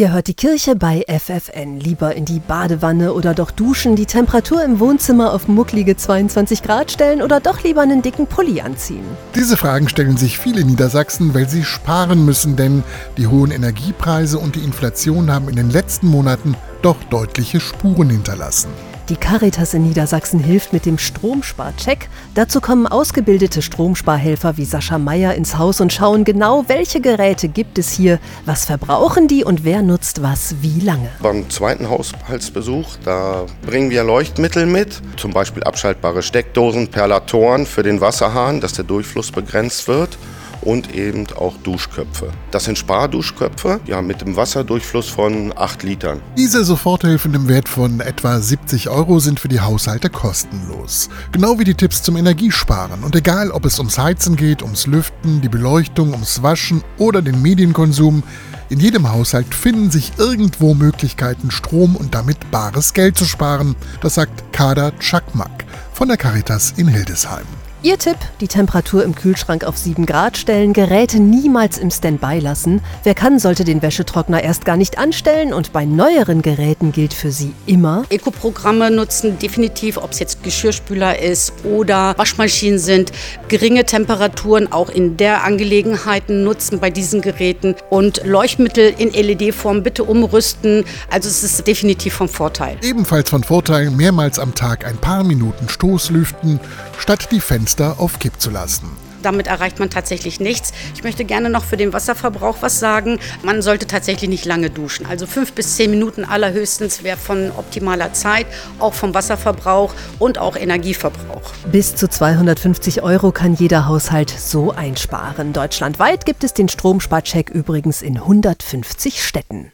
Ihr hört die Kirche bei FFN. Lieber in die Badewanne oder doch duschen, die Temperatur im Wohnzimmer auf mucklige 22 Grad stellen oder doch lieber einen dicken Pulli anziehen? Diese Fragen stellen sich viele Niedersachsen, weil sie sparen müssen, denn die hohen Energiepreise und die Inflation haben in den letzten Monaten doch deutliche Spuren hinterlassen. Die Caritas in Niedersachsen hilft mit dem Stromsparcheck. Dazu kommen ausgebildete Stromsparhelfer wie Sascha Meyer ins Haus und schauen genau, welche Geräte gibt es hier, was verbrauchen die und wer nutzt was wie lange. Beim zweiten Haushaltsbesuch, da bringen wir Leuchtmittel mit, zum Beispiel abschaltbare Steckdosen, Perlatoren für den Wasserhahn, dass der Durchfluss begrenzt wird und eben auch Duschköpfe. Das sind Sparduschköpfe, ja, mit dem Wasserdurchfluss von 8 Litern. Diese Soforthilfen im Wert von etwa 70 Euro sind für die Haushalte kostenlos. Genau wie die Tipps zum Energiesparen. Und egal, ob es ums Heizen geht, ums Lüften, die Beleuchtung, ums Waschen oder den Medienkonsum, in jedem Haushalt finden sich irgendwo Möglichkeiten, Strom und damit bares Geld zu sparen. Das sagt Kader Czakmak von der Caritas in Hildesheim. Ihr Tipp: die Temperatur im Kühlschrank auf 7 Grad stellen, Geräte niemals im Standby lassen. Wer kann, sollte den Wäschetrockner erst gar nicht anstellen und bei neueren Geräten gilt für sie immer. Eco-Programme nutzen definitiv, ob es jetzt Geschirrspüler ist oder Waschmaschinen sind, geringe Temperaturen auch in der Angelegenheiten nutzen bei diesen Geräten und Leuchtmittel in LED-Form bitte umrüsten. Also es ist definitiv vom Vorteil. Ebenfalls von Vorteil mehrmals am Tag ein paar Minuten Stoßlüften, statt die Fenster Fenster auf Kipp zu lassen. Damit erreicht man tatsächlich nichts. Ich möchte gerne noch für den Wasserverbrauch was sagen. Man sollte tatsächlich nicht lange duschen. Also fünf bis zehn Minuten allerhöchstens wäre von optimaler Zeit, auch vom Wasserverbrauch und auch Energieverbrauch. Bis zu 250 Euro kann jeder Haushalt so einsparen. Deutschlandweit gibt es den Stromsparcheck übrigens in 150 Städten.